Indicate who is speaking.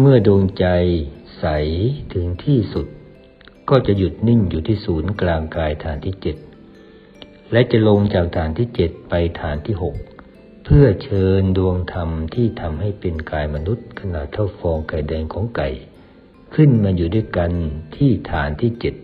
Speaker 1: เมื่อดวงใจใสถึงที่สุด ก็จะหยุดนิ่งอยู่ที่ศูนย์กลางกายฐานที่เจ็ดและจะลงจากฐานที่เจ็ดไปฐานที่หกเพื่อเชิญดวงธรรมที่ทำให้เป็นกายมนุษย์ขนาดเท่าฟองไข่แดงของไก่ ขึ้นมาอยู่ด้วยกันที่ฐานที่เจ็ด